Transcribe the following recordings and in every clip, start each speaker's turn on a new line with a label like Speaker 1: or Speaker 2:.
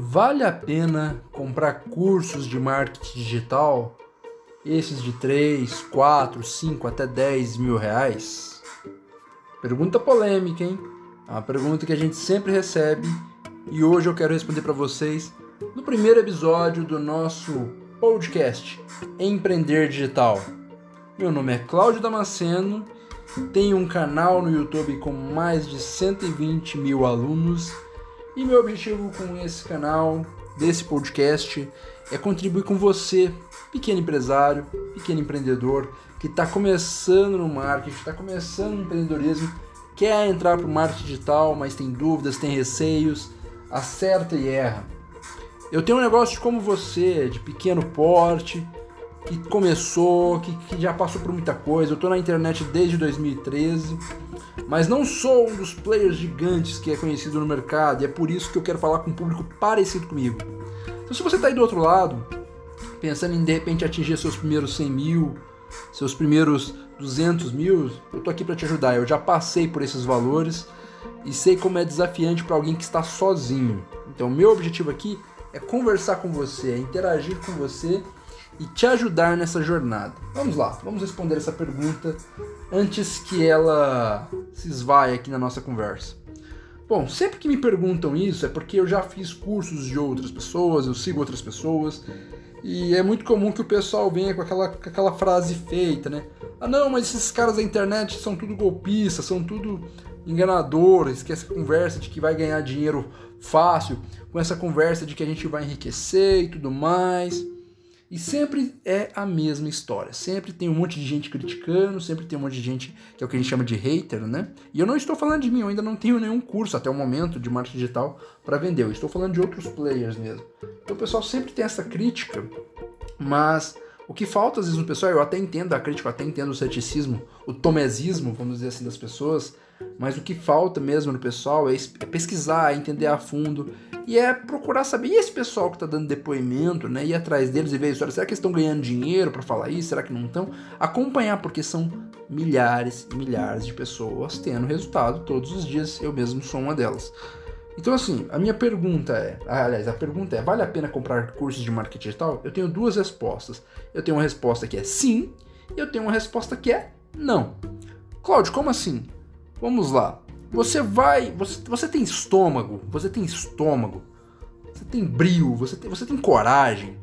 Speaker 1: Vale a pena comprar cursos de marketing digital? Esses de 3, 4, 5 até 10 mil reais? Pergunta polêmica, hein? É uma pergunta que a gente sempre recebe e hoje eu quero responder para vocês no primeiro episódio do nosso podcast Empreender Digital. Meu nome é Cláudio Damasceno, tenho um canal no YouTube com mais de 120 mil alunos e meu objetivo com esse canal, desse podcast, é contribuir com você, pequeno empresário, pequeno empreendedor, que está começando no marketing, está começando no empreendedorismo, quer entrar para o marketing digital, mas tem dúvidas, tem receios, acerta e erra. Eu tenho um negócio como você, de pequeno porte, que começou, que, que já passou por muita coisa. Eu estou na internet desde 2013 mas não sou um dos players gigantes que é conhecido no mercado e é por isso que eu quero falar com um público parecido comigo. Então, se você está aí do outro lado, pensando em de repente atingir seus primeiros 100 mil, seus primeiros 200 mil, eu tô aqui para te ajudar. Eu já passei por esses valores e sei como é desafiante para alguém que está sozinho. Então, meu objetivo aqui é conversar com você, é interagir com você e te ajudar nessa jornada. Vamos lá, vamos responder essa pergunta antes que ela se esvaie aqui na nossa conversa. Bom, sempre que me perguntam isso é porque eu já fiz cursos de outras pessoas, eu sigo outras pessoas, e é muito comum que o pessoal venha com aquela, com aquela frase feita, né? Ah não, mas esses caras da internet são tudo golpistas, são tudo enganadores, que essa conversa de que vai ganhar dinheiro fácil, com essa conversa de que a gente vai enriquecer e tudo mais. E sempre é a mesma história. Sempre tem um monte de gente criticando, sempre tem um monte de gente que é o que a gente chama de hater, né? E eu não estou falando de mim, eu ainda não tenho nenhum curso até o momento de marketing digital para vender. Eu estou falando de outros players mesmo. Então o pessoal sempre tem essa crítica, mas o que falta às vezes no pessoal, eu até entendo a crítica, eu até entendo o ceticismo, o tomesismo, vamos dizer assim, das pessoas, mas o que falta mesmo no pessoal é, é pesquisar, é entender a fundo e é procurar saber. E esse pessoal que está dando depoimento, né? Ir atrás deles e ver história. Será que eles estão ganhando dinheiro para falar isso? Será que não estão? Acompanhar, porque são milhares e milhares de pessoas tendo resultado todos os dias. Eu mesmo sou uma delas. Então, assim, a minha pergunta é: aliás, a pergunta é: vale a pena comprar cursos de marketing digital? Eu tenho duas respostas. Eu tenho uma resposta que é sim, e eu tenho uma resposta que é não. Cláudio, como assim? Vamos lá. Você vai. Você, você tem estômago. Você tem estômago. Você tem brio. Você tem, você tem coragem.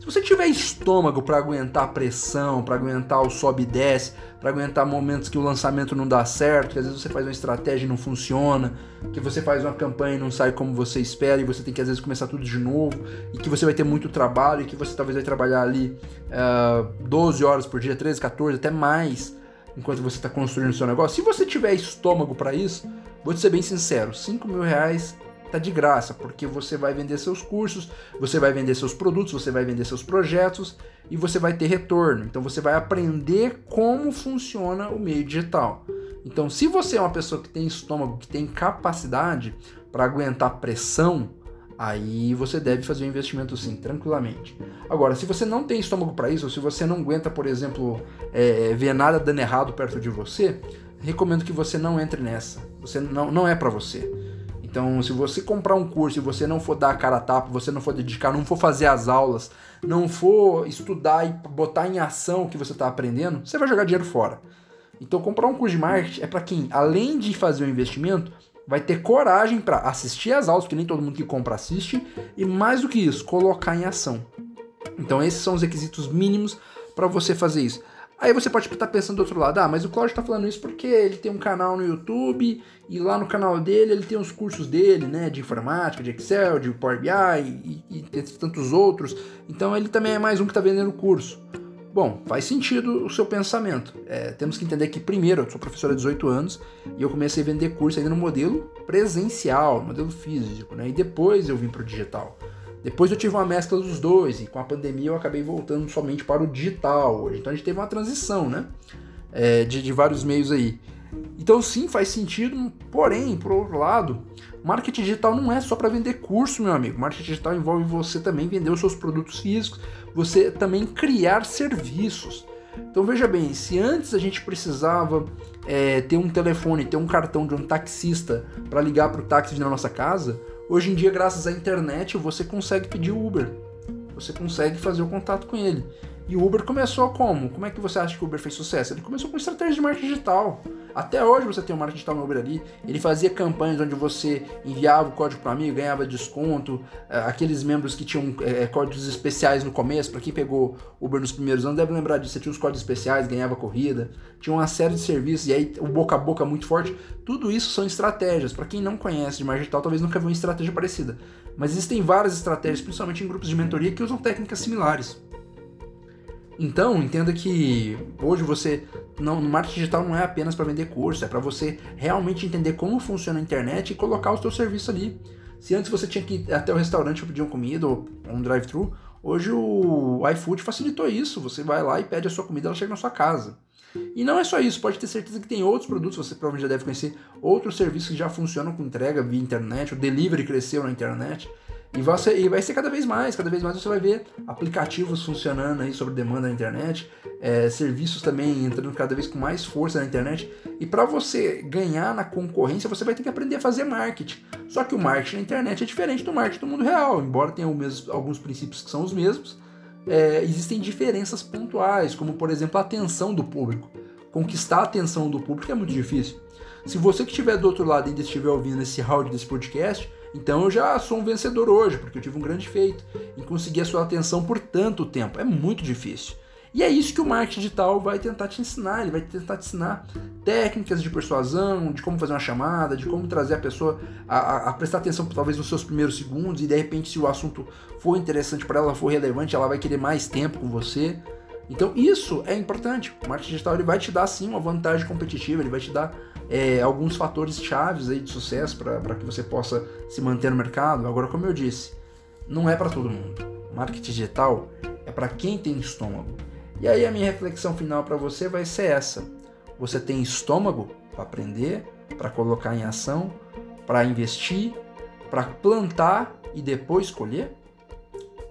Speaker 1: Se você tiver estômago para aguentar a pressão, para aguentar o sobe e desce, para aguentar momentos que o lançamento não dá certo, que às vezes você faz uma estratégia e não funciona, que você faz uma campanha e não sai como você espera e você tem que às vezes começar tudo de novo, e que você vai ter muito trabalho e que você talvez vai trabalhar ali uh, eh, 12 horas por dia, 13, 14, até mais enquanto você está construindo o seu negócio. Se você tiver estômago para isso, vou te ser bem sincero, 5 mil reais tá de graça, porque você vai vender seus cursos, você vai vender seus produtos, você vai vender seus projetos e você vai ter retorno. Então você vai aprender como funciona o meio digital. Então, se você é uma pessoa que tem estômago, que tem capacidade para aguentar pressão, aí você deve fazer o um investimento sim, tranquilamente. Agora, se você não tem estômago para isso, ou se você não aguenta, por exemplo, é, ver nada dando errado perto de você, recomendo que você não entre nessa. Você não, não é para você. Então, se você comprar um curso e você não for dar a cara a tapa, você não for dedicar, não for fazer as aulas, não for estudar e botar em ação o que você está aprendendo, você vai jogar dinheiro fora. Então, comprar um curso de marketing é para quem, além de fazer o investimento, vai ter coragem para assistir às aulas, porque nem todo mundo que compra assiste, e mais do que isso, colocar em ação. Então esses são os requisitos mínimos para você fazer isso. Aí você pode estar pensando do outro lado, ah, mas o Cláudio está falando isso porque ele tem um canal no YouTube e lá no canal dele ele tem os cursos dele, né, de informática, de Excel, de Power BI e, e, e tantos outros. Então ele também é mais um que está vendendo curso. Bom, faz sentido o seu pensamento. É, temos que entender que, primeiro, eu sou professor há 18 anos e eu comecei a vender curso ainda no modelo presencial, modelo físico, né? E depois eu vim para o digital. Depois eu tive uma mescla dos dois e com a pandemia eu acabei voltando somente para o digital hoje. Então a gente teve uma transição, né? É, de, de vários meios aí. Então sim, faz sentido, porém, por outro lado, marketing digital não é só para vender curso, meu amigo. Marketing digital envolve você também vender os seus produtos físicos, você também criar serviços. Então veja bem, se antes a gente precisava é, ter um telefone, ter um cartão de um taxista para ligar para o táxi na nossa casa, Hoje em dia, graças à internet, você consegue pedir Uber. Você consegue fazer o contato com ele. E o Uber começou como? Como é que você acha que o Uber fez sucesso? Ele começou com estratégia de marketing digital. Até hoje você tem o um marketing digital no Uber ali. Ele fazia campanhas onde você enviava o código para amigo, ganhava desconto. É, aqueles membros que tinham é, códigos especiais no começo, para quem pegou Uber nos primeiros anos, deve lembrar disso. Você tinha os códigos especiais, ganhava corrida. Tinha uma série de serviços e aí o boca a boca muito forte. Tudo isso são estratégias. Para quem não conhece de marketing digital, talvez nunca viu uma estratégia parecida. Mas existem várias estratégias, principalmente em grupos de mentoria, que usam técnicas similares. Então, entenda que hoje você não, no marketing digital não é apenas para vender curso, é para você realmente entender como funciona a internet e colocar o seu serviço ali. Se antes você tinha que ir até o restaurante pedir uma comida ou um drive-thru, hoje o iFood facilitou isso. Você vai lá e pede a sua comida, ela chega na sua casa. E não é só isso, pode ter certeza que tem outros produtos, você provavelmente já deve conhecer outros serviços que já funcionam com entrega via internet, o delivery cresceu na internet. E vai, ser, e vai ser cada vez mais, cada vez mais você vai ver aplicativos funcionando aí sobre demanda na internet, é, serviços também entrando cada vez com mais força na internet. E para você ganhar na concorrência, você vai ter que aprender a fazer marketing. Só que o marketing na internet é diferente do marketing do mundo real, embora tenha mesmo, alguns princípios que são os mesmos. É, existem diferenças pontuais, como por exemplo a atenção do público. Conquistar a atenção do público é muito difícil. Se você que estiver do outro lado ainda estiver ouvindo esse áudio desse podcast, então eu já sou um vencedor hoje, porque eu tive um grande feito em conseguir a sua atenção por tanto tempo. É muito difícil. E é isso que o marketing digital vai tentar te ensinar. Ele vai tentar te ensinar técnicas de persuasão, de como fazer uma chamada, de como trazer a pessoa a, a, a prestar atenção talvez nos seus primeiros segundos e de repente se o assunto for interessante para ela, for relevante, ela vai querer mais tempo com você. Então isso é importante. O marketing digital ele vai te dar sim uma vantagem competitiva, ele vai te dar é, alguns fatores chaves aí de sucesso para que você possa se manter no mercado. Agora, como eu disse, não é para todo mundo. Marketing digital é para quem tem estômago. E aí a minha reflexão final para você vai ser essa: você tem estômago para aprender, para colocar em ação, para investir, para plantar e depois colher?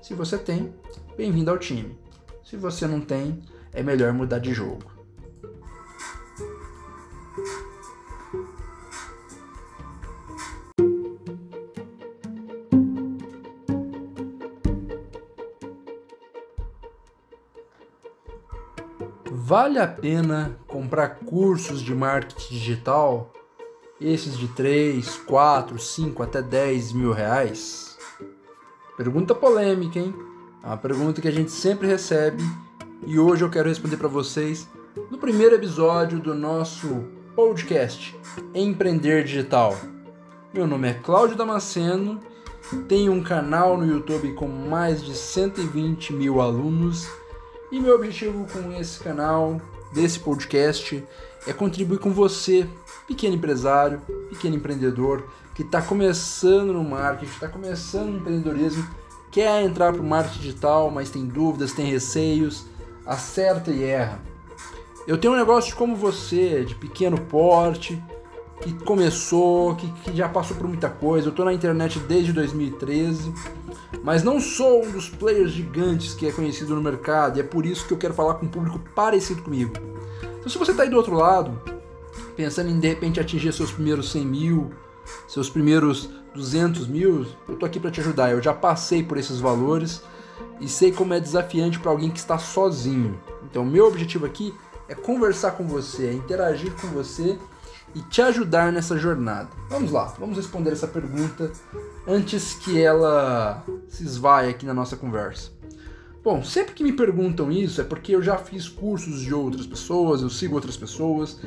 Speaker 1: Se você tem, bem-vindo ao time. Se você não tem, é melhor mudar de jogo. Vale a pena comprar cursos de marketing digital? Esses de 3, 4, 5 até 10 mil reais? Pergunta polêmica, hein? É uma pergunta que a gente sempre recebe e hoje eu quero responder para vocês no primeiro episódio do nosso podcast Empreender Digital. Meu nome é Cláudio Damasceno, tenho um canal no YouTube com mais de 120 mil alunos e meu objetivo com esse canal, desse podcast, é contribuir com você, pequeno empresário, pequeno empreendedor, que está começando no marketing, está começando no empreendedorismo, quer entrar para o marketing digital, mas tem dúvidas, tem receios, acerta e erra. Eu tenho um negócio como você, de pequeno porte, que começou, que, que já passou por muita coisa. Eu estou na internet desde 2013 mas não sou um dos players gigantes que é conhecido no mercado, e é por isso que eu quero falar com um público parecido comigo. Então, se você está aí do outro lado, pensando em de repente atingir seus primeiros 100 mil, seus primeiros 200 mil, eu tô aqui para te ajudar. Eu já passei por esses valores e sei como é desafiante para alguém que está sozinho. Então, meu objetivo aqui é conversar com você, é interagir com você e te ajudar nessa jornada. Vamos lá, vamos responder essa pergunta antes que ela se esvaie aqui na nossa conversa. Bom, sempre que me perguntam isso é porque eu já fiz cursos de outras pessoas, eu sigo outras pessoas,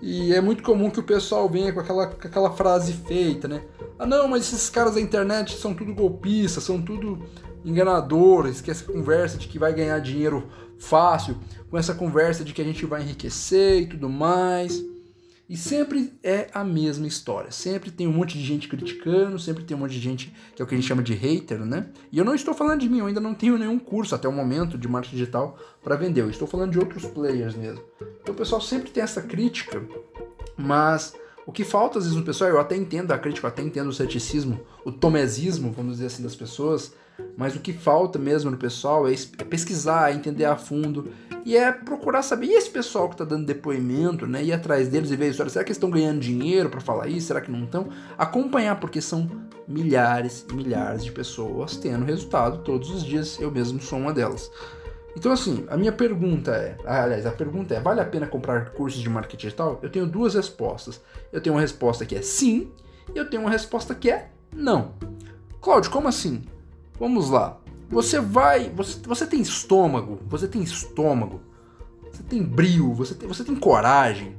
Speaker 1: e é muito comum que o pessoal venha com aquela, com aquela frase feita, né? Ah, não, mas esses caras da internet são tudo golpistas, são tudo enganadores, que essa conversa de que vai ganhar dinheiro fácil, com essa conversa de que a gente vai enriquecer e tudo mais. E sempre é a mesma história. Sempre tem um monte de gente criticando, sempre tem um monte de gente que é o que a gente chama de hater, né? E eu não estou falando de mim, eu ainda não tenho nenhum curso até o momento de marketing digital para vender. Eu estou falando de outros players mesmo. Então o pessoal sempre tem essa crítica, mas o que falta às vezes no pessoal, eu até entendo a crítica, eu até entendo o ceticismo, o tomesismo, vamos dizer assim, das pessoas, mas o que falta mesmo no pessoal é, é pesquisar, é entender a fundo e é procurar saber. E esse pessoal que está dando depoimento, né? Ir atrás deles e ver a história. Será que eles estão ganhando dinheiro para falar isso? Será que não estão? Acompanhar, porque são milhares e milhares de pessoas tendo resultado todos os dias. Eu mesmo sou uma delas. Então, assim, a minha pergunta é: aliás, a pergunta é: vale a pena comprar cursos de marketing digital? Eu tenho duas respostas. Eu tenho uma resposta que é sim, e eu tenho uma resposta que é não. Cláudio, como assim? Vamos lá. Você vai. Você, você tem estômago, você tem estômago, você tem brio, você tem, você tem coragem.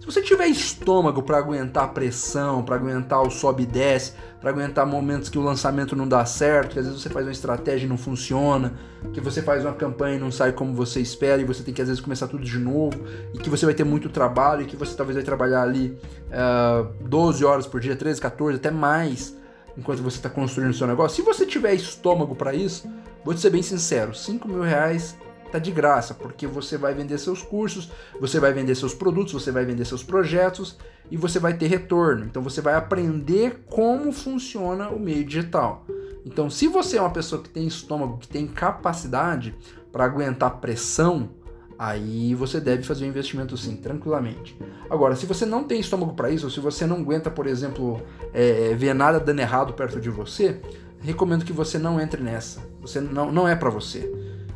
Speaker 1: Se você tiver estômago para aguentar a pressão, para aguentar o sobe e desce, para aguentar momentos que o lançamento não dá certo, que às vezes você faz uma estratégia e não funciona, que você faz uma campanha e não sai como você espera e você tem que às vezes começar tudo de novo, e que você vai ter muito trabalho e que você talvez vai trabalhar ali uh, eh, 12 horas por dia, 13, 14, até mais enquanto você está construindo o seu negócio. Se você tiver estômago para isso, vou te ser bem sincero, 5 mil reais tá de graça, porque você vai vender seus cursos, você vai vender seus produtos, você vai vender seus projetos e você vai ter retorno. Então você vai aprender como funciona o meio digital. Então, se você é uma pessoa que tem estômago, que tem capacidade para aguentar pressão, aí você deve fazer um investimento sim, tranquilamente. Agora, se você não tem estômago para isso, ou se você não aguenta, por exemplo, é, ver nada dando errado perto de você, recomendo que você não entre nessa. Você não, não é para você.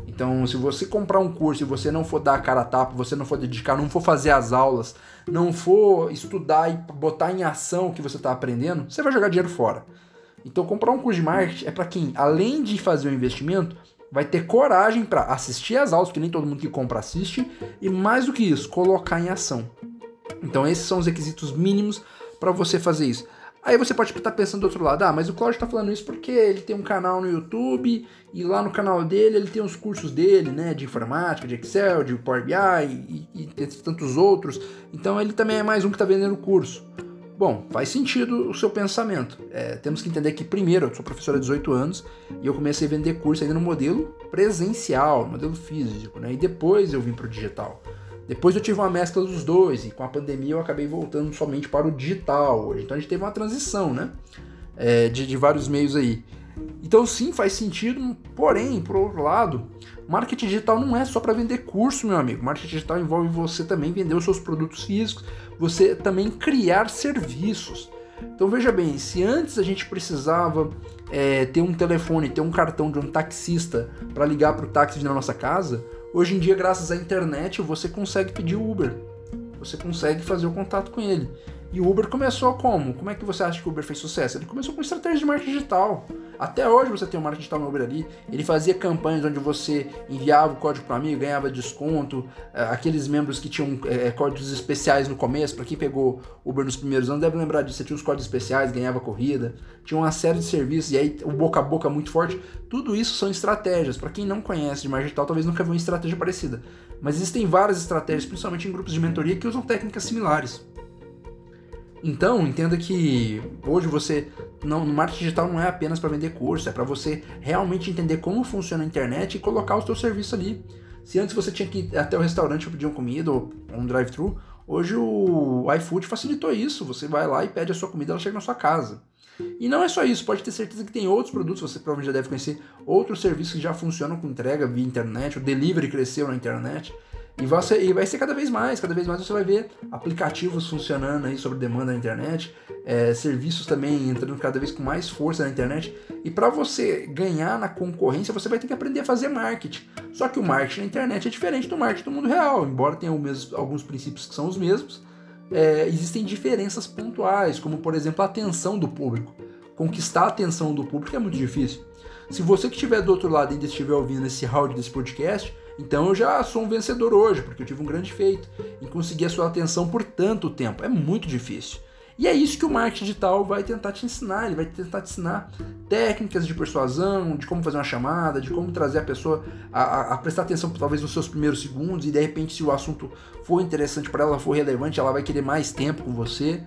Speaker 1: Então, se você comprar um curso e você não for dar a cara a tapa, você não for dedicar, não for fazer as aulas, não for estudar e botar em ação o que você está aprendendo, você vai jogar dinheiro fora. Então, comprar um curso de marketing é para quem, além de fazer o investimento, vai ter coragem para assistir as aulas, que nem todo mundo que compra assiste, e mais do que isso, colocar em ação. Então, esses são os requisitos mínimos para você fazer isso. Aí você pode estar pensando do outro lado, ah, mas o Cláudio está falando isso porque ele tem um canal no YouTube e lá no canal dele ele tem os cursos dele, né, de informática, de Excel, de Power BI e, e, e tantos outros. Então ele também é mais um que está vendendo curso. Bom, faz sentido o seu pensamento. É, temos que entender que primeiro, eu sou professor há 18 anos e eu comecei a vender curso ainda no modelo presencial, no modelo físico, né, e depois eu vim para o digital. Depois eu tive uma mescla dos dois e com a pandemia eu acabei voltando somente para o digital hoje. Então a gente teve uma transição, né? É, de, de vários meios aí. Então sim, faz sentido, porém, por outro lado, marketing digital não é só para vender curso, meu amigo. Marketing digital envolve você também vender os seus produtos físicos, você também criar serviços. Então veja bem, se antes a gente precisava é, ter um telefone, ter um cartão de um taxista para ligar para o táxi na nossa casa, Hoje em dia, graças à internet, você consegue pedir Uber. Você consegue fazer o contato com ele. E o Uber começou como? Como é que você acha que o Uber fez sucesso? Ele começou com estratégia de marketing digital. Até hoje você tem o marketing digital no Uber ali. Ele fazia campanhas onde você enviava o código para amigo, ganhava desconto. É, aqueles membros que tinham é, códigos especiais no começo, para quem pegou Uber nos primeiros anos, deve lembrar disso. Você tinha os códigos especiais, ganhava corrida. Tinha uma série de serviços. E aí o boca a boca muito forte. Tudo isso são estratégias. Para quem não conhece de marketing digital, talvez nunca viu uma estratégia parecida. Mas existem várias estratégias, principalmente em grupos de mentoria, que usam técnicas similares. Então, entenda que hoje você não, no marketing digital não é apenas para vender curso, é para você realmente entender como funciona a internet e colocar o seu serviço ali. Se antes você tinha que ir até o restaurante pedir uma comida ou um drive-thru, hoje o iFood facilitou isso. Você vai lá e pede a sua comida, ela chega na sua casa. E não é só isso, pode ter certeza que tem outros produtos, você provavelmente já deve conhecer outros serviços que já funcionam com entrega via internet, o delivery cresceu na internet. E vai, ser, e vai ser cada vez mais, cada vez mais você vai ver aplicativos funcionando aí sobre demanda na internet, é, serviços também entrando cada vez com mais força na internet. E para você ganhar na concorrência, você vai ter que aprender a fazer marketing. Só que o marketing na internet é diferente do marketing do mundo real, embora tenha mesmo, alguns princípios que são os mesmos. É, existem diferenças pontuais, como por exemplo a atenção do público. Conquistar a atenção do público é muito difícil. Se você que estiver do outro lado ainda estiver ouvindo esse áudio desse podcast, então eu já sou um vencedor hoje, porque eu tive um grande feito em conseguir a sua atenção por tanto tempo. É muito difícil. E é isso que o marketing digital vai tentar te ensinar. Ele vai tentar te ensinar técnicas de persuasão, de como fazer uma chamada, de como trazer a pessoa a, a, a prestar atenção talvez nos seus primeiros segundos e de repente se o assunto for interessante para ela, for relevante, ela vai querer mais tempo com você.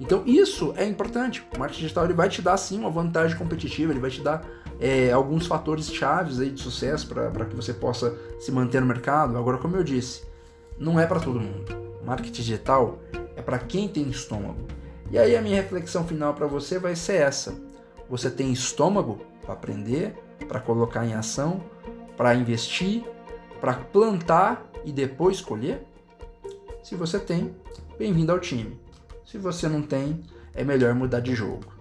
Speaker 1: Então isso é importante. O marketing digital ele vai te dar sim uma vantagem competitiva, ele vai te dar é, alguns fatores chaves aí de sucesso para que você possa se manter no mercado. Agora, como eu disse, não é para todo mundo. Marketing digital é para quem tem estômago. E aí a minha reflexão final para você vai ser essa: você tem estômago para aprender? para colocar em ação, para investir, para plantar e depois colher? Se você tem, bem-vindo ao time. Se você não tem, é melhor mudar de jogo.